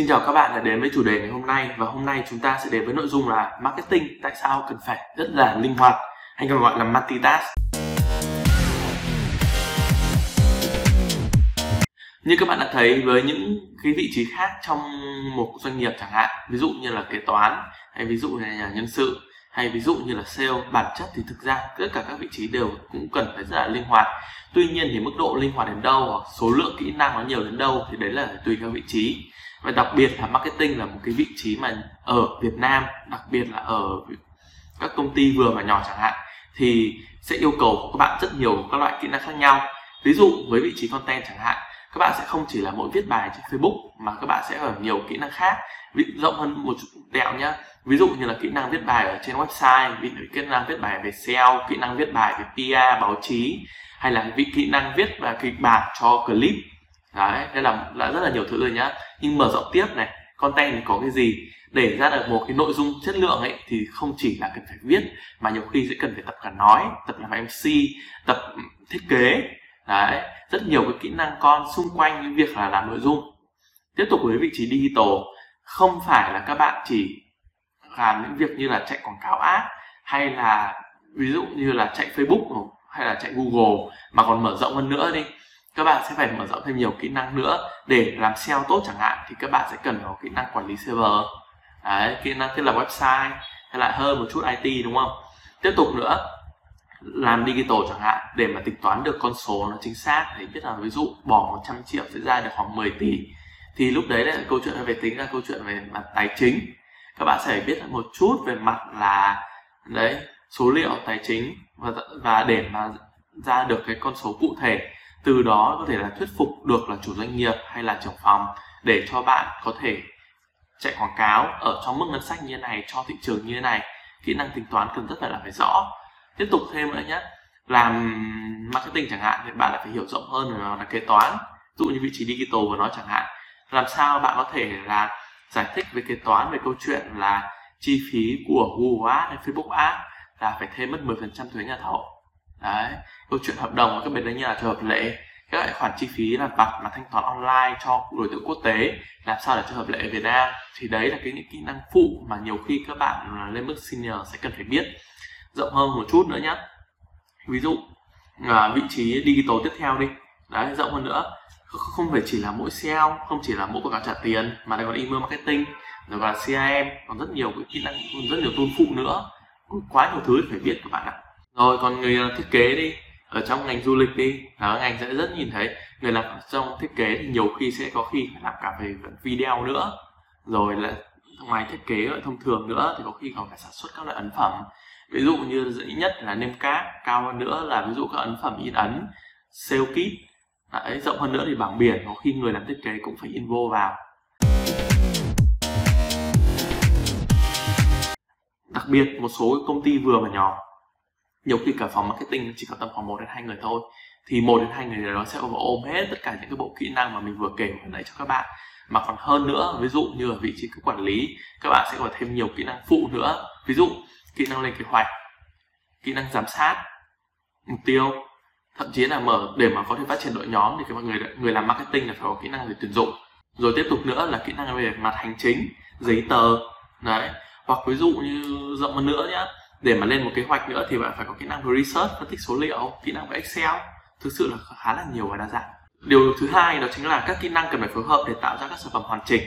Xin chào các bạn đã đến với chủ đề ngày hôm nay và hôm nay chúng ta sẽ đến với nội dung là marketing tại sao cần phải rất là linh hoạt hay còn gọi là multitask. Như các bạn đã thấy với những cái vị trí khác trong một doanh nghiệp chẳng hạn, ví dụ như là kế toán hay ví dụ như là nhân sự hay ví dụ như là sale bản chất thì thực ra tất cả các vị trí đều cũng cần phải rất là linh hoạt tuy nhiên thì mức độ linh hoạt đến đâu hoặc số lượng kỹ năng nó nhiều đến đâu thì đấy là tùy theo vị trí và đặc biệt là marketing là một cái vị trí mà ở Việt Nam, đặc biệt là ở các công ty vừa và nhỏ chẳng hạn, thì sẽ yêu cầu các bạn rất nhiều các loại kỹ năng khác nhau. Ví dụ với vị trí content chẳng hạn, các bạn sẽ không chỉ là mỗi viết bài trên Facebook mà các bạn sẽ ở nhiều kỹ năng khác ví rộng hơn một chút đẹo nhá. Ví dụ như là kỹ năng viết bài ở trên website kỹ năng viết bài về SEO kỹ năng viết bài về PR báo chí, hay là vị kỹ năng viết và kịch bản cho clip đấy đây là đã rất là nhiều thứ rồi nhá. Nhưng mở rộng tiếp này, content thì có cái gì? Để ra được một cái nội dung chất lượng ấy, thì không chỉ là cần phải viết, mà nhiều khi sẽ cần phải tập cả nói, tập làm mc tập thiết kế. Đấy, rất nhiều cái kỹ năng con xung quanh những việc là làm nội dung. Tiếp tục với vị trí digital, không phải là các bạn chỉ làm những việc như là chạy quảng cáo ad hay là ví dụ như là chạy facebook, hay là chạy google, mà còn mở rộng hơn nữa đi các bạn sẽ phải mở rộng thêm nhiều kỹ năng nữa để làm SEO tốt chẳng hạn, thì các bạn sẽ cần có kỹ năng quản lý server. Đấy, kỹ năng thiết lập website hay lại hơn một chút IT đúng không? Tiếp tục nữa, làm digital chẳng hạn, để mà tính toán được con số nó chính xác, để biết là ví dụ bỏ 100 triệu sẽ ra được khoảng 10 tỷ. Thì lúc đấy là câu chuyện về tính là câu chuyện về mặt tài chính. Các bạn sẽ phải biết một chút về mặt là, đấy, số liệu tài chính và và để mà ra được cái con số cụ thể từ đó có thể là thuyết phục được là chủ doanh nghiệp hay là trưởng phòng để cho bạn có thể chạy quảng cáo ở trong mức ngân sách như thế này, cho thị trường như thế này. Kỹ năng tính toán cần rất là phải rõ. Tiếp tục thêm nữa nhé. Làm marketing chẳng hạn thì bạn lại phải hiểu rộng hơn về là kế toán. Dụ như vị trí digital của nó chẳng hạn. Làm sao bạn có thể là giải thích về kế toán, về câu chuyện là chi phí của Google Ads hay Facebook Ads là phải thêm mất 10% thuế nhà thầu đấy câu chuyện hợp đồng và các bên đấy như là trường hợp lệ các loại khoản chi phí là vặt mà thanh toán online cho đối tượng quốc tế làm sao để cho hợp lệ ở Việt Nam. Thì đấy là cái những kỹ năng phụ mà nhiều khi các bạn lên mức senior sẽ cần phải biết. Rộng hơn một chút nữa nhé ví dụ à, vị trí digital tiếp theo đi. Đấy rộng hơn nữa. Không phải chỉ là mỗi SEO không chỉ là mỗi quảng cáo trả tiền mà còn email marketing rồi là CRM còn rất nhiều cái kỹ năng rất nhiều tool phụ nữa. Quá nhiều thứ phải biết các bạn ạ rồi còn người ờ, thiết kế đi. Ở trong ngành du lịch đi là ngành sẽ rất nhìn thấy. Người làm trong thiết kế thì nhiều khi sẽ có khi phải làm cả về video nữa. Rồi là ngoài thiết kế thông thường nữa thì có khi còn phải sản xuất các loại ấn phẩm. Ví dụ như dễ nhất là nêm cát cao hơn nữa là ví dụ các ấn phẩm in ấn sale kit. Đấy, rộng hơn nữa thì bảng biển có khi người làm thiết kế cũng phải in vô vào. Đặc biệt một số công ty vừa và nhỏ nhiều khi cả phòng marketing chỉ có tầm khoảng một đến hai người thôi. Thì một đến hai người đó sẽ ôm hết tất cả những cái bộ kỹ năng mà mình vừa kể hồi nãy cho các bạn. Mà còn hơn nữa, ví dụ như ở vị trí các quản lý, các bạn sẽ có thêm nhiều kỹ năng phụ nữa. Ví dụ, kỹ năng lên kế hoạch, kỹ năng giám sát, mục tiêu. Thậm chí là mở, để mà có thể phát triển đội nhóm thì cái người người làm marketing là phải có kỹ năng về tuyển dụng. Rồi tiếp tục nữa là kỹ năng về mặt hành chính, giấy tờ, đấy. Hoặc ví dụ như rộng hơn nữa nhá để mà lên một kế hoạch nữa thì bạn phải có kỹ năng về research, phân tích số liệu, kỹ năng về excel. Thực sự là khá là nhiều và đa dạng. Điều thứ hai đó chính là các kỹ năng cần phải phối hợp để tạo ra các sản phẩm hoàn chỉnh.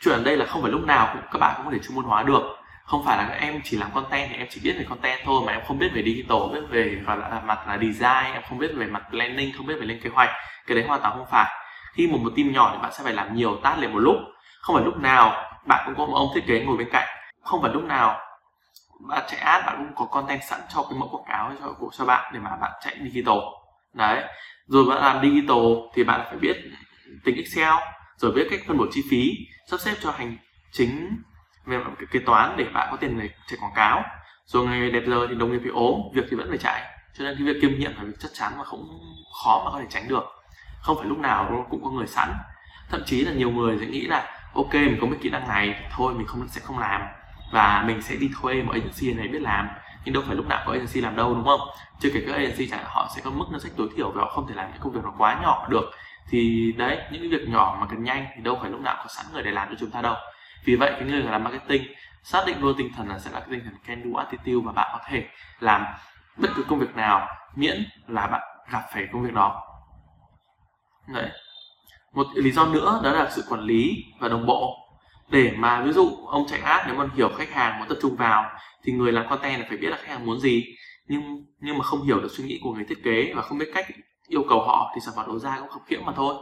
Chuyện ở đây là không phải lúc nào cũng các bạn cũng có thể chuyên môn hóa được. Không phải là em chỉ làm content thì em chỉ biết về content thôi mà em không biết về digital biết về gọi là mặt là design, em không biết về mặt planning, không biết về lên kế hoạch. Cái đấy hoàn toàn không phải. Khi một một team nhỏ thì bạn sẽ phải làm nhiều task liền một lúc. Không phải lúc nào bạn cũng có một ông thiết kế ngồi bên cạnh. Không phải lúc nào bạn chạy ad bạn cũng có content sẵn cho cái mẫu quảng cáo cho, của, cho bạn để mà bạn chạy digital. Đấy. Rồi bạn làm digital thì bạn phải biết tính excel, rồi biết cách phân bổ chi phí, sắp xếp cho hành chính về mặt kế toán để bạn có tiền để chạy quảng cáo. Rồi ngày đẹp giờ thì đồng nghiệp bị ốm, việc thì vẫn phải chạy. Cho nên cái việc kiêm nhiệm là việc chắc chắn mà không khó mà có thể tránh được. Không phải lúc nào cũng có người sẵn. Thậm chí là nhiều người sẽ nghĩ là, ok, mình có biết kỹ năng này, thôi mình không, sẽ không làm và mình sẽ đi thuê một agency này biết làm. Nhưng đâu phải lúc nào có agency làm đâu, đúng không? Chưa kể các agency chẳng họ sẽ có mức ngân sách tối thiểu và họ không thể làm những công việc nó quá nhỏ được. Thì đấy, những cái việc nhỏ mà cần nhanh thì đâu phải lúc nào có sẵn người để làm cho chúng ta đâu. Vì vậy, cái người làm marketing, xác định luôn tinh thần là sẽ là cái tinh thần can do attitude và bạn có thể làm bất cứ công việc nào, miễn là bạn gặp phải công việc đó. Đấy. Một lý do nữa đó là sự quản lý và đồng bộ để mà ví dụ ông chạy ad nếu mà hiểu khách hàng muốn tập trung vào, thì người làm content phải biết là khách hàng muốn gì. Nhưng nhưng mà không hiểu được suy nghĩ của người thiết kế và không biết cách yêu cầu họ thì sản phẩm đầu ra cũng khập khiễng mà thôi.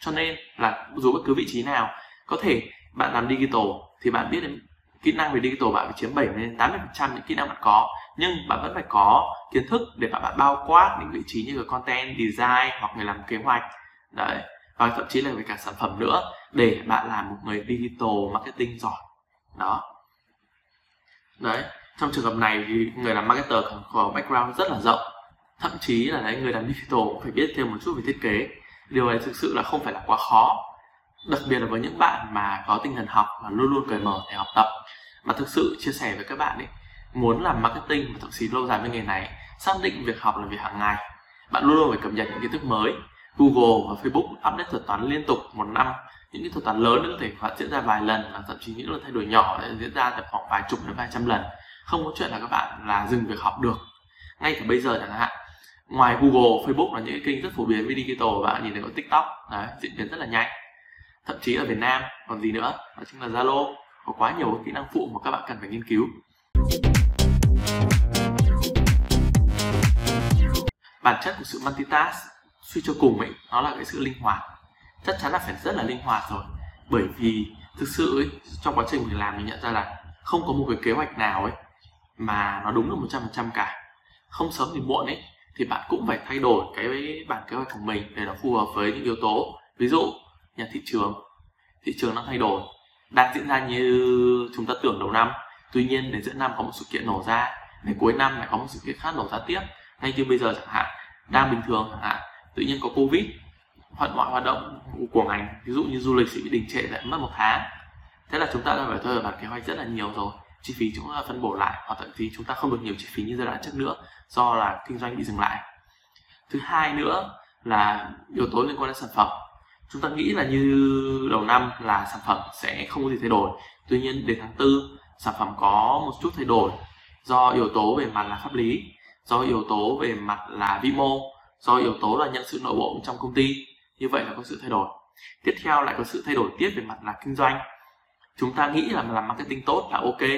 Cho nên là dù bất cứ vị trí nào, có thể bạn làm digital thì bạn biết kỹ năng về digital bạn phải chiếm 70 đến 80 phần trăm những kỹ năng bạn có. Nhưng bạn vẫn phải có kiến thức để bạn bao quát những vị trí như là content, design hoặc người làm kế hoạch. Đấy và thậm chí là về cả sản phẩm nữa để bạn làm một người digital marketing giỏi. Đó. Đấy, trong trường hợp này thì người làm marketer có background rất là rộng. Thậm chí là đấy, người làm digital cũng phải biết thêm một chút về thiết kế. Điều này thực sự là không phải là quá khó. Đặc biệt là với những bạn mà có tinh thần học và luôn luôn cởi mở để học tập. Mà thực sự chia sẻ với các bạn ấy, muốn làm marketing và thậm chí lâu dài với nghề này, xác định việc học là việc hàng ngày. Bạn luôn luôn phải cập nhật những kiến thức mới. Google và Facebook update thuật toán liên tục một năm. Những cái thuật toán lớn có thể phát diễn ra vài lần và thậm chí những lần thay đổi nhỏ sẽ diễn ra tầm khoảng vài chục đến vài trăm lần. Không có chuyện là các bạn là dừng việc học được. Ngay cả bây giờ chẳng hạn ngoài Google, Facebook là những cái kênh rất phổ biến với digital bạn nhìn thấy có TikTok đấy, diễn biến rất là nhanh. Thậm chí ở Việt Nam còn gì nữa đó chính là Zalo có quá nhiều kỹ năng phụ mà các bạn cần phải nghiên cứu. Bản chất của sự multitask suy cho cùng ấy nó là cái sự linh hoạt. Chắc chắn là phải rất là linh hoạt rồi. Bởi vì thực sự ấy, trong quá trình mình làm mình nhận ra là không có một cái kế hoạch nào ấy mà nó đúng được một trăm phần trăm cả. Không sớm thì muộn ấy thì bạn cũng phải thay đổi cái bản kế hoạch của mình để nó phù hợp với những yếu tố. Ví dụ nhà thị trường. Thị trường đang thay đổi. Đang diễn ra như chúng ta tưởng đầu năm. Tuy nhiên đến giữa năm có một sự kiện nổ ra. Đến cuối năm lại có một sự kiện khác nổ ra tiếp. Ngay như bây giờ chẳng hạn. Đang bình thường chẳng hạn tự nhiên có covid hoạt mọi hoạt động của ngành. Ví dụ như du lịch sẽ bị đình trệ lại, mất một tháng. Thế là chúng ta đã phải thay đổi bản kế hoạch rất là nhiều rồi. Chi phí chúng ta phân bổ lại, hoặc thậm chí chúng ta không được nhiều chi phí như giai đoạn trước nữa, do là kinh doanh bị dừng lại. Thứ hai nữa là yếu tố liên quan đến sản phẩm. Chúng ta nghĩ là như đầu năm là sản phẩm sẽ không có gì thay đổi. Tuy nhiên đến tháng tư, sản phẩm có một chút thay đổi do yếu tố về mặt là pháp lý, do yếu tố về mặt là vĩ mô do yếu tố là nhân sự nội bộ trong công ty. Như vậy là có sự thay đổi. Tiếp theo lại có sự thay đổi tiếp về mặt là kinh doanh. Chúng ta nghĩ là làm marketing tốt là ok.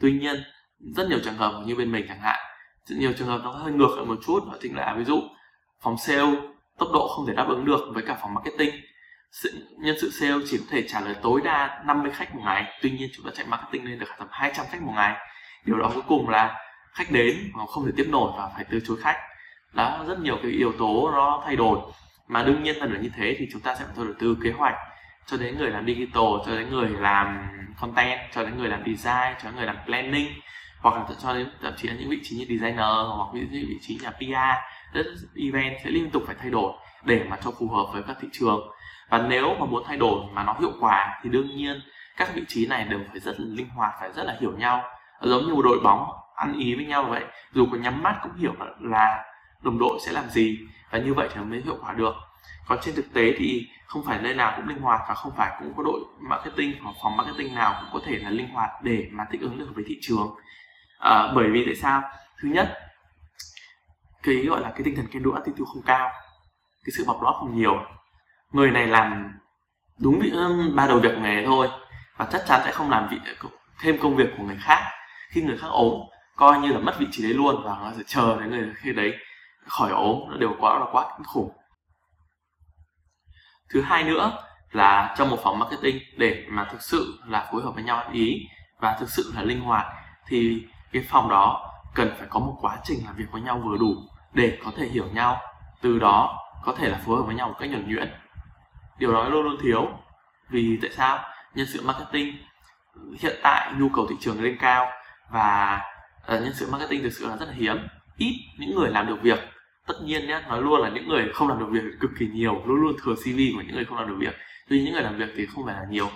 Tuy nhiên, rất nhiều trường hợp như bên mình chẳng hạn, rất nhiều trường hợp nó hơi ngược lại một chút, đó chính là ví dụ phòng sale tốc độ không thể đáp ứng được với cả phòng marketing. Nhân sự sale chỉ có thể trả lời tối đa 50 khách một ngày, tuy nhiên chúng ta chạy marketing lên được tầm 200 khách một ngày. Điều đó cuối cùng là khách đến mà không thể tiếp nổi và phải từ chối khách đó, rất nhiều cái yếu tố nó thay đổi. Mà đương nhiên là được như thế thì chúng ta sẽ phải đầu tư kế hoạch cho đến người làm digital, cho đến người làm content, cho đến người làm design, cho đến người làm planning, hoặc là cho đến thậm chí là những vị trí như designer hoặc những vị trí nhà PR rất event sẽ liên tục phải thay đổi để mà cho phù hợp với các thị trường. Và nếu mà muốn thay đổi mà nó hiệu quả thì đương nhiên các vị trí này đều phải rất là linh hoạt, phải rất là hiểu nhau. Giống như một đội bóng ăn ý với nhau vậy, dù có nhắm mắt cũng hiểu là đồng đội sẽ làm gì và như vậy thì mới hiệu quả được. Còn trên thực tế thì không phải nơi nào cũng linh hoạt và không phải cũng có đội marketing hoặc phòng marketing nào cũng có thể là linh hoạt để mà thích ứng được với thị trường. À, bởi vì tại sao? Thứ nhất cái gọi là cái tinh thần can đũa attitude không cao cái sự bọc lót không nhiều. Người này làm đúng vị ba đầu việc nghề thôi và chắc chắn sẽ không làm vị thêm công việc của người khác. Khi người khác ốm coi như là mất vị trí đấy luôn và nó sẽ chờ đến người khi đấy khỏi ốm, nó đều quá là quá kinh khủng. Thứ hai nữa là trong một phòng marketing, để mà thực sự là phối hợp với nhau ý và thực sự là linh hoạt, thì cái phòng đó cần phải có một quá trình làm việc với nhau vừa đủ để có thể hiểu nhau. Từ đó có thể là phối hợp với nhau một cách nhuần nhuyễn. Điều đó luôn luôn thiếu. Vì tại sao? Nhân sự marketing, hiện tại nhu cầu thị trường lên cao và ờ, nhân sự marketing thực sự là rất là hiếm ít những người làm được việc. Tất nhiên nhé nói luôn là những người không làm được việc cực kỳ nhiều, luôn luôn thừa cv của những người không làm được việc. Tuy những người làm việc thì không phải là nhiều.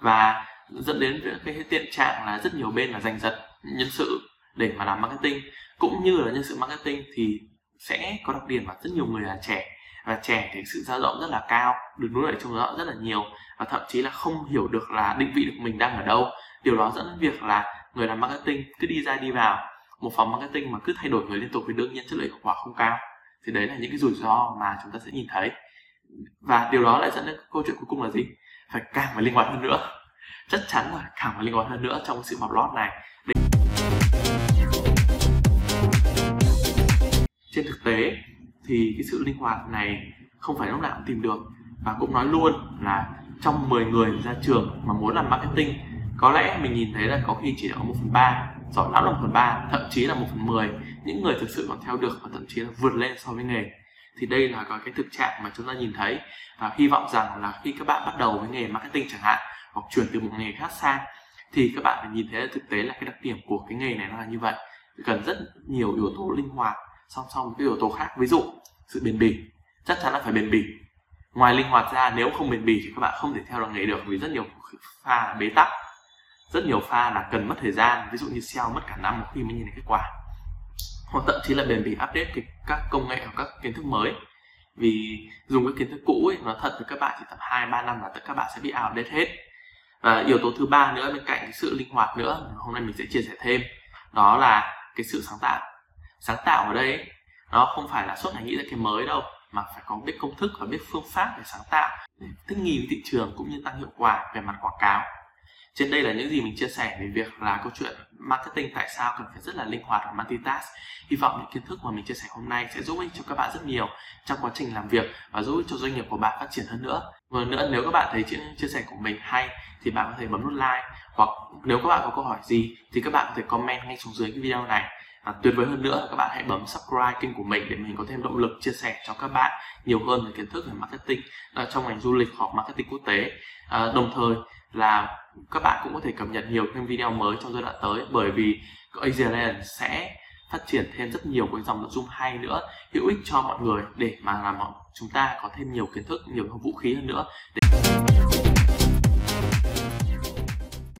Và dẫn đến cái hiện trạng là rất nhiều bên là giành giật nhân sự để mà làm marketing. Cũng như là nhân sự marketing thì sẽ có đặc điểm là rất nhiều người là trẻ. Và trẻ thì sự dao động rất là cao, được nuôi dạy trong đó rất là nhiều. Và thậm chí là không hiểu được là định vị được mình đang ở đâu. Điều đó dẫn đến việc là người làm marketing cứ đi ra đi vào một phòng marketing mà cứ thay đổi người liên tục thì đương nhiên chất lượng hiệu quả không cao. Thì đấy là những cái rủi ro mà chúng ta sẽ nhìn thấy. Và điều đó lại dẫn đến câu chuyện cuối cùng là gì? Phải càng phải linh hoạt hơn nữa. Chắc chắn là càng phải linh hoạt hơn nữa trong sự mập lót này. Trên thực tế thì cái sự linh hoạt này không phải lúc nào cũng tìm được. Và cũng nói luôn là trong 10 người ra trường mà muốn làm marketing, có lẽ mình nhìn thấy là có khi chỉ có một phần ba giỏi lắm là một phần ba, thậm chí là một phần mười. Những người thực sự còn theo được và thậm chí là vượt lên so với nghề. Thì đây là cái thực trạng mà chúng ta nhìn thấy. Và hy vọng rằng là khi các bạn bắt đầu với nghề marketing chẳng hạn, hoặc chuyển từ một nghề khác sang, thì các bạn phải nhìn thấy thực tế là cái đặc điểm của cái nghề này nó là như vậy. Cần rất nhiều yếu tố linh hoạt, song song với yếu tố khác. Ví dụ, sự bền bỉ. Chắc chắn là phải bền bỉ. Ngoài linh hoạt ra, nếu không bền bỉ thì các bạn không thể theo được nghề được, vì rất nhiều pha bế tắc rất nhiều pha là cần mất thời gian ví dụ như SEO mất cả năm khi mới nhìn thấy kết quả. Hoặc thậm chí là bền bỉ update các công nghệ hoặc các kiến thức mới. Vì dùng cái kiến thức cũ ấy nó thật với các bạn chỉ tầm hai ba năm là tất các bạn sẽ bị outdated hết. Và yếu tố thứ ba nữa bên cạnh cái sự linh hoạt nữa hôm nay mình sẽ chia sẻ thêm đó là cái sự sáng tạo. Sáng tạo ở đây ấy, nó không phải là suốt ngày nghĩ ra cái mới đâu mà phải có biết công thức và biết phương pháp để sáng tạo để thích nghi với thị trường cũng như tăng hiệu quả về mặt quảng cáo trên đây là những gì mình chia sẻ về việc là câu chuyện marketing tại sao cần phải rất là linh hoạt và multitask. Hy vọng những kiến thức mà mình chia sẻ hôm nay sẽ giúp ích cho các bạn rất nhiều trong quá trình làm việc và giúp ích cho doanh nghiệp của bạn phát triển hơn nữa. Và nữa, nếu các bạn thấy chia sẻ của mình hay thì bạn có thể bấm nút like hoặc nếu các bạn có câu hỏi gì thì các bạn có thể comment ngay xuống dưới cái video này à, tuyệt vời hơn nữa các bạn hãy bấm subscribe kênh của mình để mình có thêm động lực chia sẻ cho các bạn nhiều hơn về kiến thức về marketing à, trong ngành du lịch hoặc marketing quốc tế. À, đồng thời là các bạn cũng có thể cập nhật nhiều thêm video mới trong giai đoạn tới bởi vì Asia sẽ phát triển thêm rất nhiều cái dòng nội dung hay nữa hữu ích cho mọi người để mà làm chúng ta có thêm nhiều kiến thức nhiều vũ khí hơn nữa. để